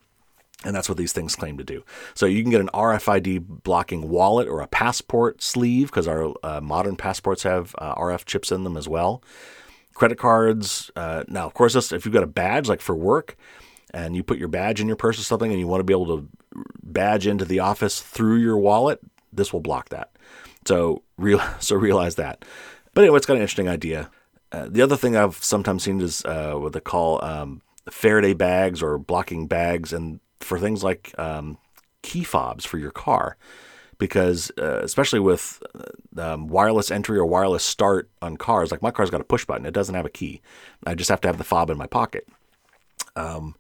And that's what these things claim to do. So you can get an RFID blocking wallet or a passport sleeve because our uh, modern passports have uh, RF chips in them as well. Credit cards. Uh, now, of course, if you've got a badge like for work, and you put your badge in your purse or something and you want to be able to badge into the office through your wallet, this will block that. So real so realize that. But anyway, it's got an interesting idea. Uh, the other thing I've sometimes seen is uh, what they call um, Faraday bags or blocking bags, and for things like um, key fobs for your car because uh, especially with uh, um, wireless entry or wireless start on cars, like my car's got a push button, it doesn't have a key. I just have to have the fob in my pocket. Um,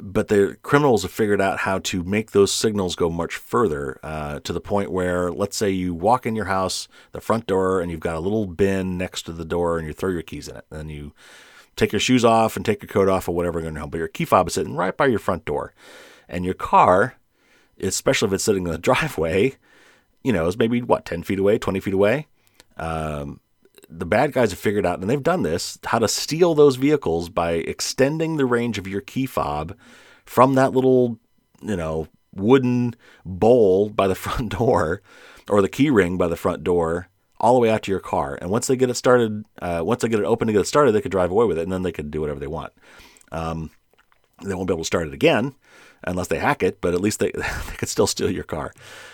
but the criminals have figured out how to make those signals go much further uh, to the point where, let's say, you walk in your house, the front door, and you've got a little bin next to the door, and you throw your keys in it, and you take your shoes off and take your coat off or whatever going home. But your key fob is sitting right by your front door, and your car, especially if it's sitting in the driveway, you know, is maybe what ten feet away, twenty feet away. Um, the bad guys have figured out, and they've done this, how to steal those vehicles by extending the range of your key fob from that little, you know, wooden bowl by the front door or the key ring by the front door all the way out to your car. And once they get it started, uh, once they get it open to get it started, they could drive away with it, and then they could do whatever they want. Um, they won't be able to start it again unless they hack it, but at least they, they could still steal your car.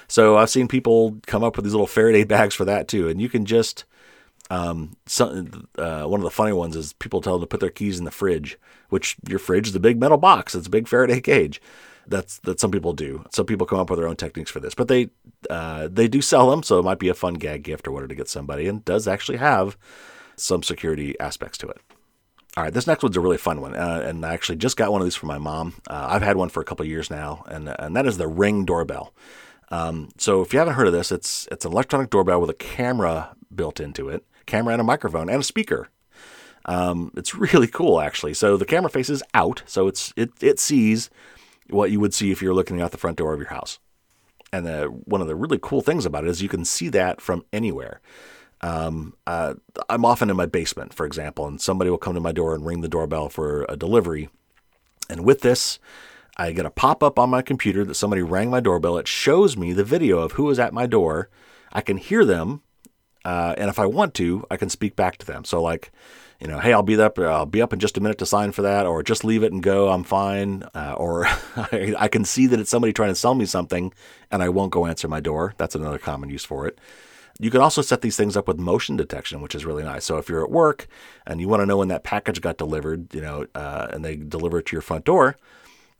So I've seen people come up with these little Faraday bags for that too, and you can just um, some, uh, one of the funny ones is people tell them to put their keys in the fridge, which your fridge is a big metal box. It's a big Faraday cage. That's that some people do. Some people come up with their own techniques for this, but they uh, they do sell them, so it might be a fun gag gift or whatever to get somebody, and does actually have some security aspects to it. All right, this next one's a really fun one, uh, and I actually just got one of these for my mom. Uh, I've had one for a couple years now, and and that is the Ring doorbell. Um, so if you haven't heard of this, it's it's an electronic doorbell with a camera built into it camera and a microphone and a speaker. Um, it's really cool, actually. So the camera faces out, so it's it it sees what you would see if you're looking out the front door of your house. And the, one of the really cool things about it is you can see that from anywhere. Um, uh, I'm often in my basement, for example, and somebody will come to my door and ring the doorbell for a delivery. And with this, I get a pop up on my computer that somebody rang my doorbell. It shows me the video of who is at my door. I can hear them uh, and if I want to, I can speak back to them. So like, you know, hey, I'll be up. I'll be up in just a minute to sign for that, or just leave it and go. I'm fine. Uh, or I can see that it's somebody trying to sell me something, and I won't go answer my door. That's another common use for it. You can also set these things up with motion detection, which is really nice. So if you're at work and you want to know when that package got delivered, you know, uh, and they deliver it to your front door,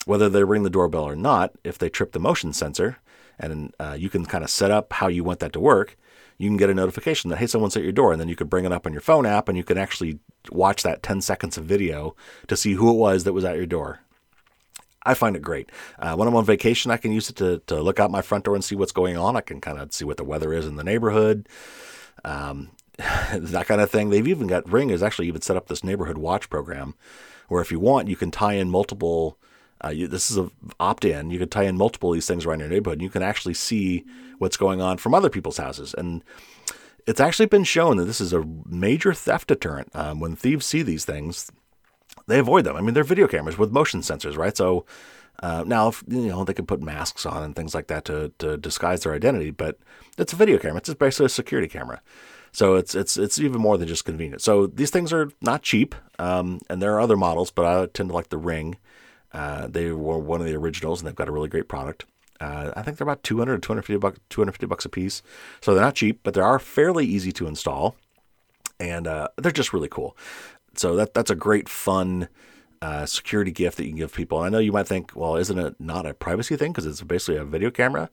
whether they ring the doorbell or not, if they trip the motion sensor, and uh, you can kind of set up how you want that to work you can get a notification that, hey, someone's at your door. And then you could bring it up on your phone app and you can actually watch that 10 seconds of video to see who it was that was at your door. I find it great. Uh, when I'm on vacation, I can use it to, to look out my front door and see what's going on. I can kind of see what the weather is in the neighborhood, um, that kind of thing. They've even got Ring has actually even set up this neighborhood watch program where if you want, you can tie in multiple uh, you, this is a opt-in. You can tie in multiple of these things around your neighborhood, and you can actually see what's going on from other people's houses. And it's actually been shown that this is a major theft deterrent. Um, when thieves see these things, they avoid them. I mean, they're video cameras with motion sensors, right? So uh, now, if, you know, they can put masks on and things like that to, to disguise their identity, but it's a video camera. It's basically a security camera. So it's it's it's even more than just convenient. So these things are not cheap, um, and there are other models, but I tend to like the Ring. Uh, they were one of the originals, and they've got a really great product. Uh, I think they're about 200 or 250 bucks, 250 bucks a piece. So they're not cheap, but they are fairly easy to install, and uh, they're just really cool. So that that's a great fun uh, security gift that you can give people. And I know you might think, well, isn't it not a privacy thing because it's basically a video camera?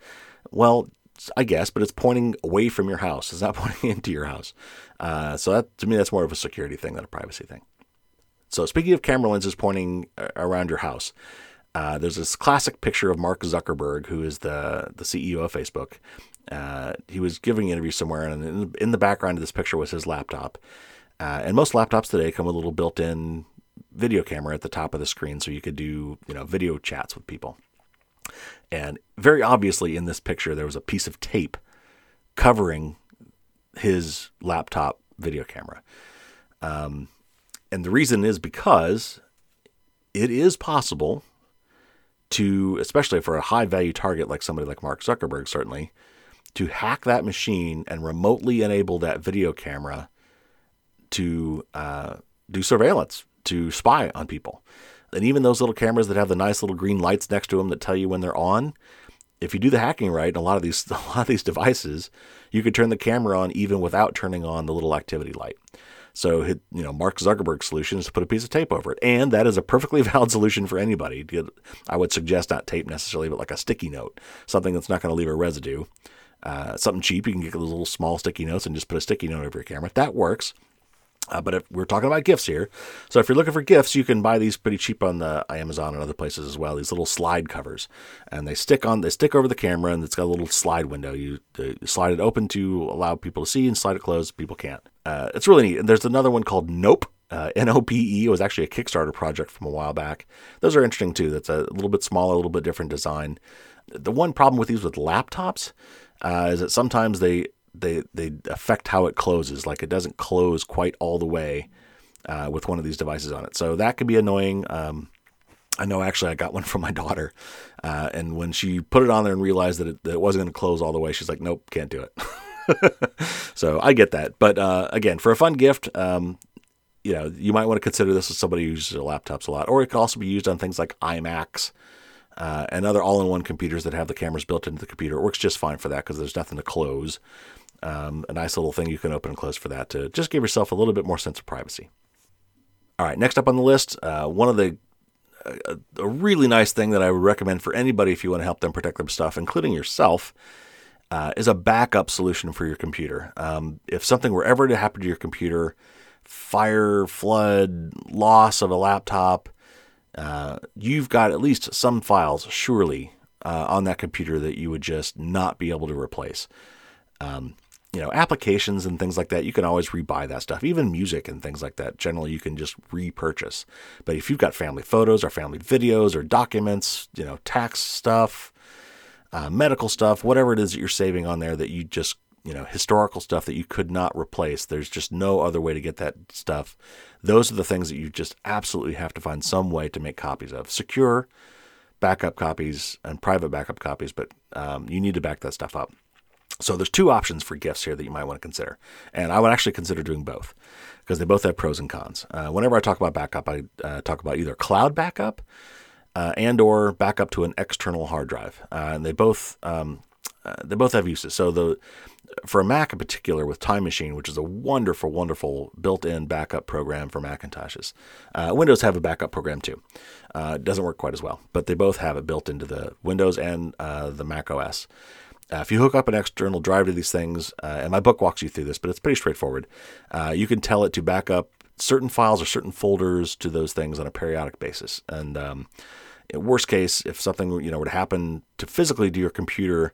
Well, I guess, but it's pointing away from your house. It's not pointing into your house. Uh, so that to me, that's more of a security thing than a privacy thing. So speaking of camera lenses pointing uh, around your house, uh, there's this classic picture of Mark Zuckerberg, who is the the CEO of Facebook. Uh, he was giving an interview somewhere, and in, in, the background of this picture was his laptop. Uh, and most laptops today come with a little built-in video camera at the top of the screen, so you could do you know video chats with people. And very obviously, in this picture, there was a piece of tape covering his laptop video camera. Um, and the reason is because it is possible to, especially for a high value target like somebody like Mark Zuckerberg, certainly, to hack that machine and remotely enable that video camera to uh, do surveillance, to spy on people. And even those little cameras that have the nice little green lights next to them that tell you when they're on, if you do the hacking right, and a lot of these a lot of these devices, you could turn the camera on even without turning on the little activity light. So, you know, Mark Zuckerberg's solution is to put a piece of tape over it. And that is a perfectly valid solution for anybody. I would suggest not tape necessarily, but like a sticky note, something that's not going to leave a residue. Uh, something cheap, you can get those little small sticky notes and just put a sticky note over your camera. That works. Uh, but if we're talking about gifts here, so if you're looking for gifts, you can buy these pretty cheap on the Amazon and other places as well. These little slide covers, and they stick on they stick over the camera, and it's got a little slide window. You, slide it open to allow people to see, and slide it closed people can't. Uh, it's really neat. And there's another one called Nope. Uh, N-O-P-E It was actually a Kickstarter project from a while back. Those are interesting too. That's a little bit smaller, a little bit different design. The one problem with these with laptops uh, is that sometimes they they they affect how it closes. Like it doesn't close quite all the way uh, with one of these devices on it. So that could be annoying. Um, I know actually I got one from my daughter, uh, and when she put it on there and realized that it, that it wasn't going to close all the way, she's like, "Nope, can't do it." so I get that, but uh, again, for a fun gift, um, you know, you might want to consider this as somebody who uses laptops a lot, or it could also be used on things like iMacs. Uh, and other all-in-one computers that have the cameras built into the computer it works just fine for that because there's nothing to close um, a nice little thing you can open and close for that to just give yourself a little bit more sense of privacy. All right, next up on the list, uh, one of the uh, a really nice thing that I would recommend for anybody if you want to help them protect their stuff, including yourself, uh, is a backup solution for your computer. Um, if something were ever to happen to your computer, fire, flood, loss of a laptop, uh, you've got at least some files, surely, uh, on that computer that you would just not be able to replace. Um, you know, applications and things like that, you can always rebuy that stuff. Even music and things like that, generally you can just repurchase. But if you've got family photos or family videos or documents, you know, tax stuff, uh, medical stuff, whatever it is that you're saving on there that you just, you know, historical stuff that you could not replace, there's just no other way to get that stuff. Those are the things that you just absolutely have to find some way to make copies of. Secure backup copies and private backup copies, but um, you need to back that stuff up. So there's two options for gifts here that you might want to consider, and I would actually consider doing both because they both have pros and cons. Uh, whenever I talk about backup, I uh, talk about either cloud backup uh, and or backup to an external hard drive, uh, and they both um, uh, they both have uses. So the for a Mac in particular with Time Machine, which is a wonderful, wonderful built-in backup program for Macintoshes. Uh, Windows have a backup program too. it doesn't work quite as well, but they both have it built into the Windows and the Mac OS. Uh, if you hook up an external drive to these things, uh, and my book walks you through this, but it's pretty straightforward. Uh, you can tell it to back up certain files or certain folders to those things on a periodic basis. And um, worst case, if something you know were to happen to physically to your computer,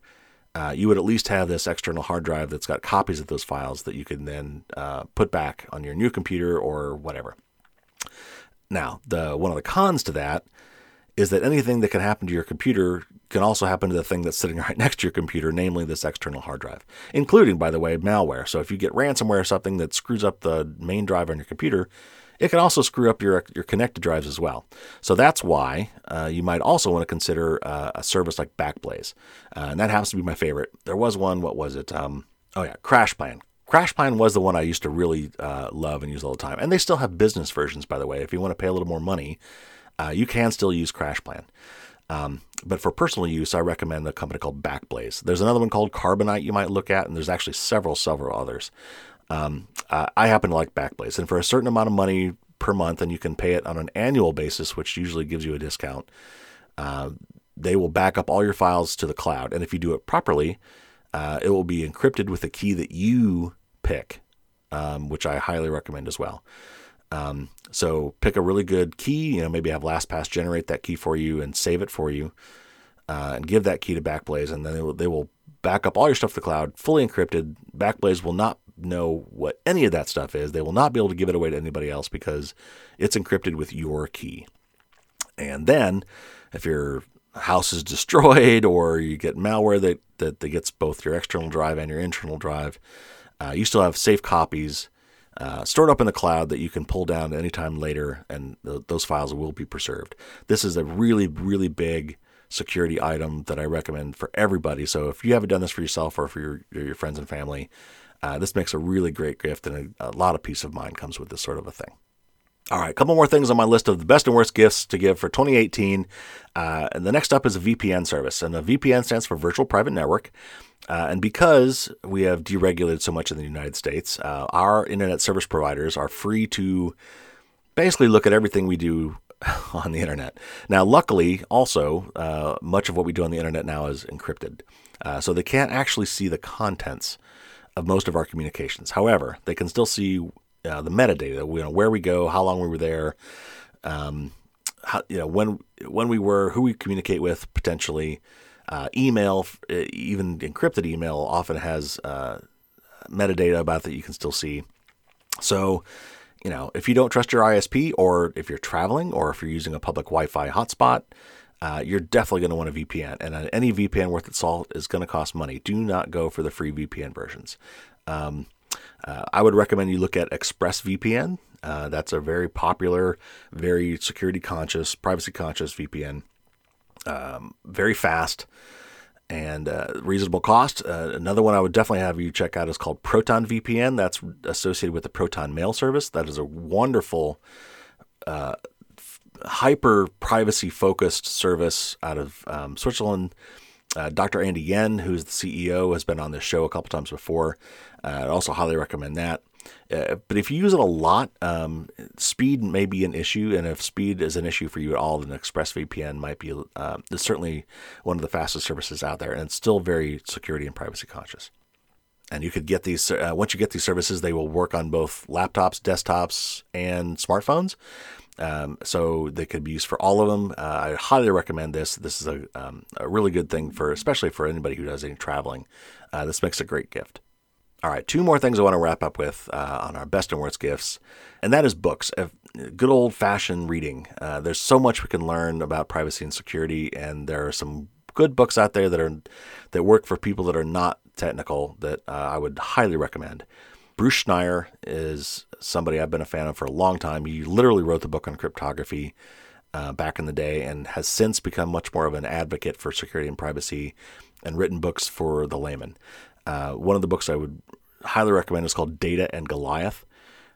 uh, you would at least have this external hard drive that's got copies of those files that you can then uh, put back on your new computer or whatever. Now, the one of the cons to that is that anything that can happen to your computer can also happen to the thing that's sitting right next to your computer, namely this external hard drive, including, by the way, malware. So if you get ransomware or something that screws up the main drive on your computer, it can also screw up your your connected drives as well. So that's why uh, you might also want to consider uh, a service like Backblaze, uh, and that happens to be my favorite. There was one. What was it? Um, oh yeah, CrashPlan. CrashPlan was the one I used to really uh, love and use all the time, and they still have business versions, by the way. If you want to pay a little more money, uh, you can still use CrashPlan. Um, but for personal use, I recommend a company called Backblaze. There's another one called Carbonite you might look at, and there's actually several, several others. Um, uh, I happen to like Backblaze, and for a certain amount of money per month, and you can pay it on an annual basis, which usually gives you a discount. Uh, they will back up all your files to the cloud, and if you do it properly, uh, it will be encrypted with a key that you pick, um, which I highly recommend as well. Um, so pick a really good key, you know, maybe have LastPass generate that key for you and save it for you, uh, and give that key to Backblaze, and then they will, they will back up all your stuff to the cloud, fully encrypted. Backblaze will not know what any of that stuff is. They will not be able to give it away to anybody else because it's encrypted with your key. And then, if your house is destroyed or you get malware that, that, that gets both your external drive and your internal drive, uh, you still have safe copies uh, stored up in the cloud that you can pull down anytime later, and th- those files will be preserved. This is a really, really big security item that I recommend for everybody. So if you haven't done this for yourself or for your, your friends and family, uh, this makes a really great gift, and a, a lot of peace of mind comes with this sort of a thing. All right, a couple more things on my list of the best and worst gifts to give for 2018. Uh, and the next up is a VPN service. And a VPN stands for Virtual Private Network. Uh, and because we have deregulated so much in the United States, uh, our internet service providers are free to basically look at everything we do on the internet. Now, luckily, also, uh, much of what we do on the internet now is encrypted. Uh, so they can't actually see the contents of most of our communications. However, they can still see uh, the metadata, you know, where we go, how long we were there, um, how, you know, when when we were, who we communicate with, potentially. Uh, email, even encrypted email, often has uh, metadata about that you can still see. So, you know, if you don't trust your ISP, or if you're traveling, or if you're using a public Wi-Fi hotspot, uh, you're definitely going to want a VPN. And uh, any VPN worth its salt is going to cost money. Do not go for the free VPN versions. Um, uh, I would recommend you look at ExpressVPN. Uh, that's a very popular, very security conscious, privacy conscious VPN. Um, very fast and uh, reasonable cost. Uh, another one I would definitely have you check out is called Proton VPN. That's associated with the Proton Mail service. That is a wonderful, uh, hyper privacy focused service out of um, Switzerland. Uh, Dr. Andy Yen, who's the CEO, has been on this show a couple times before. Uh, I'd also highly recommend that. Uh, but if you use it a lot, um, speed may be an issue, and if speed is an issue for you at all, then ExpressVPN might be uh, certainly one of the fastest services out there, and it's still very security and privacy conscious. And you could get these uh, once you get these services, they will work on both laptops, desktops, and smartphones. Um, so they could be used for all of them. Uh, I highly recommend this. This is a, um, a really good thing for, especially for anybody who does any traveling. Uh, this makes a great gift. All right, two more things I want to wrap up with uh, on our best and worst gifts, and that is books. Good old fashioned reading. Uh, there's so much we can learn about privacy and security, and there are some good books out there that are that work for people that are not technical that uh, I would highly recommend. Bruce Schneier is somebody I've been a fan of for a long time. He literally wrote the book on cryptography uh, back in the day and has since become much more of an advocate for security and privacy and written books for the layman. Uh, one of the books I would highly recommend is called Data and Goliath.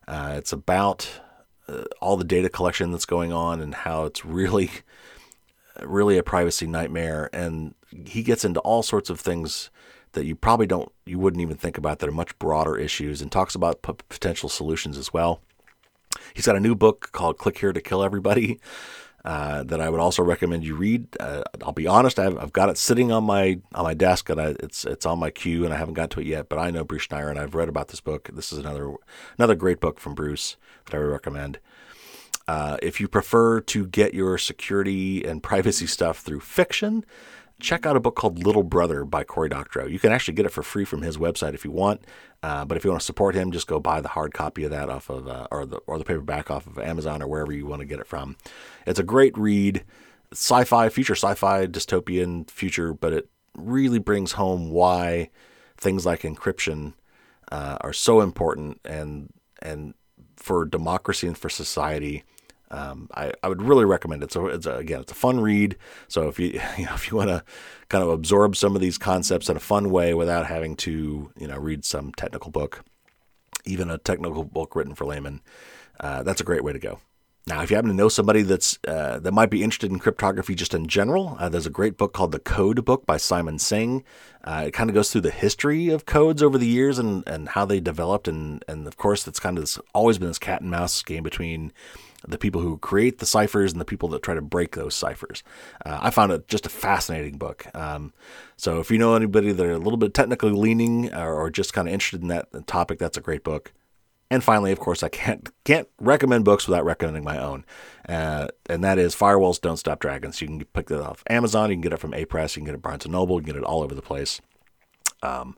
Uh, it's about uh, all the data collection that's going on and how it's really, really a privacy nightmare. And he gets into all sorts of things that you probably don't, you wouldn't even think about that are much broader issues and talks about p- potential solutions as well. He's got a new book called Click Here to Kill Everybody uh, that I would also recommend you read. Uh, I'll be honest, I've, I've, got it sitting on my on my desk and I, it's it's on my queue and I haven't got to it yet. But I know Bruce Schneier and I've read about this book. This is another another great book from Bruce that I would recommend. Uh, if you prefer to get your security and privacy stuff through fiction, check out a book called Little Brother by Cory Doctorow. You can actually get it for free from his website if you want. Uh, but if you want to support him, just go buy the hard copy of that off of, uh, or the or the paperback off of Amazon or wherever you want to get it from. It's a great read, sci-fi, future sci-fi, dystopian future, but it really brings home why things like encryption uh, are so important and and for democracy and for society um, I, I would really recommend it. So it's a, again, it's a fun read. So if you, you know, if you want to kind of absorb some of these concepts in a fun way without having to you know read some technical book, even a technical book written for laymen, uh, that's a great way to go. Now, if you happen to know somebody that's uh, that might be interested in cryptography just in general, uh, there's a great book called The Code Book by Simon Singh. Uh, it kind of goes through the history of codes over the years and, and how they developed, and and of course, it's kind of this, always been this cat and mouse game between the people who create the ciphers and the people that try to break those ciphers. Uh, I found it just a fascinating book. Um, so if you know anybody that are a little bit technically leaning or, or just kind of interested in that topic, that's a great book. And finally, of course, I can't can't recommend books without recommending my own, uh, and that is Firewalls Don't Stop Dragons. You can pick that off Amazon. You can get it from Apress. You can get it at Barnes and Noble. You can get it all over the place. Um,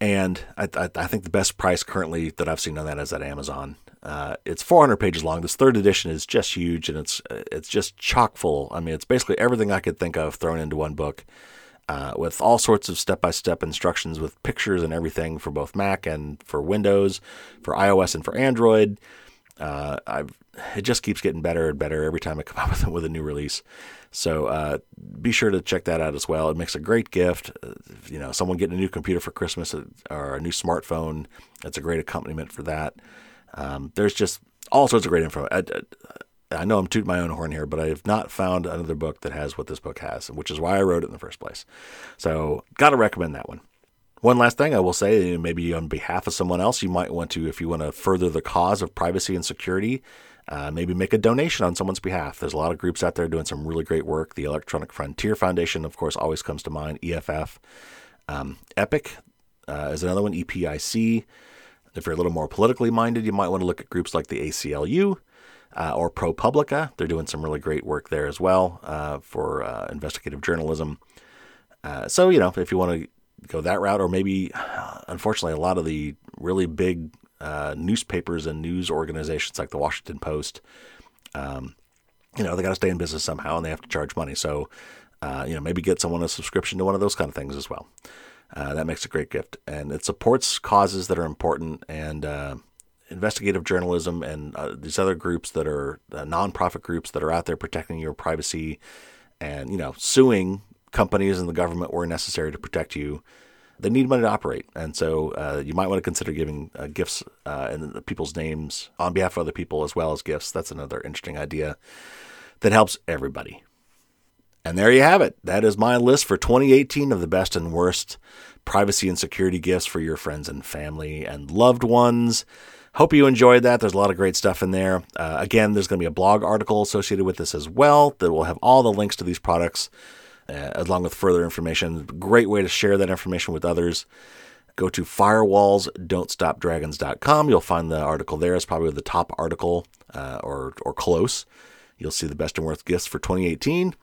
and I, I, I, think the best price currently that I've seen on that is at Amazon. Uh, it's 400 pages long. This third edition is just huge, and it's it's just chock full. I mean, it's basically everything I could think of thrown into one book, uh, with all sorts of step by step instructions with pictures and everything for both Mac and for Windows, for iOS and for Android. Uh, it just keeps getting better and better every time I come out with with a new release. So uh, be sure to check that out as well. It makes a great gift. Uh, you know, someone getting a new computer for Christmas uh, or a new smartphone. it's a great accompaniment for that. Um, there's just all sorts of great info. I, I know I'm tooting my own horn here, but I have not found another book that has what this book has, which is why I wrote it in the first place. So, got to recommend that one. One last thing I will say, maybe on behalf of someone else, you might want to, if you want to further the cause of privacy and security, uh, maybe make a donation on someone's behalf. There's a lot of groups out there doing some really great work. The Electronic Frontier Foundation, of course, always comes to mind. EFF, um, Epic uh, is another one. EPIC. If you're a little more politically minded, you might want to look at groups like the ACLU uh, or ProPublica. They're doing some really great work there as well uh, for uh, investigative journalism. Uh, so you know, if you want to go that route, or maybe, unfortunately, a lot of the really big uh, newspapers and news organizations like the Washington Post, um, you know, they got to stay in business somehow and they have to charge money. So, uh, you know, maybe get someone a subscription to one of those kind of things as well. Uh, that makes a great gift. And it supports causes that are important and uh, investigative journalism and uh, these other groups that are uh, nonprofit groups that are out there protecting your privacy and, you know, suing companies and the government where necessary to protect you they need money to operate, and so uh, you might want to consider giving uh, gifts uh, in people's names on behalf of other people as well as gifts. That's another interesting idea that helps everybody. And there you have it. That is my list for 2018 of the best and worst privacy and security gifts for your friends and family and loved ones. Hope you enjoyed that. There's a lot of great stuff in there. Uh, again, there's going to be a blog article associated with this as well that will have all the links to these products uh, along with further information. Great way to share that information with others. Go to firewallsdon'tstopdragons.com. You'll find the article there. It's probably the top article uh, or, or close. You'll see the best and worst gifts for 2018.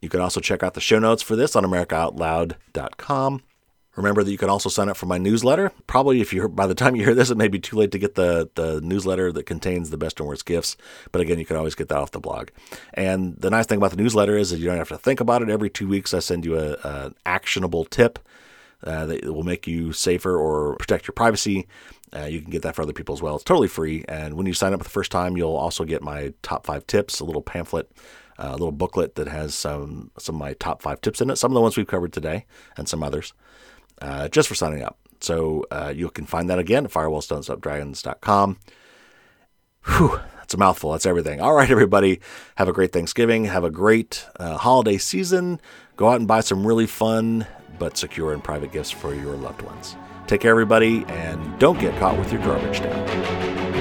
You can also check out the show notes for this on AmericaOutloud.com. Remember that you can also sign up for my newsletter. Probably, if you by the time you hear this, it may be too late to get the the newsletter that contains the best and worst gifts. But again, you can always get that off the blog. And the nice thing about the newsletter is that you don't have to think about it. Every two weeks, I send you a, actionable tip uh, that will make you safer or protect your privacy. Uh, you can get that for other people as well. It's totally free. And when you sign up for the first time, you'll also get my top five tips, a little pamphlet, uh, a little booklet that has some some of my top five tips in it. Some of the ones we've covered today, and some others uh, just for signing up. So uh, you can find that again at firewallsdon'tstopdragons.com. Whew, that's a mouthful. That's everything. All right, everybody. Have a great Thanksgiving. Have a great uh, holiday season. Go out and buy some really fun but secure and private gifts for your loved ones. Take care, everybody, and don't get caught with your garbage down.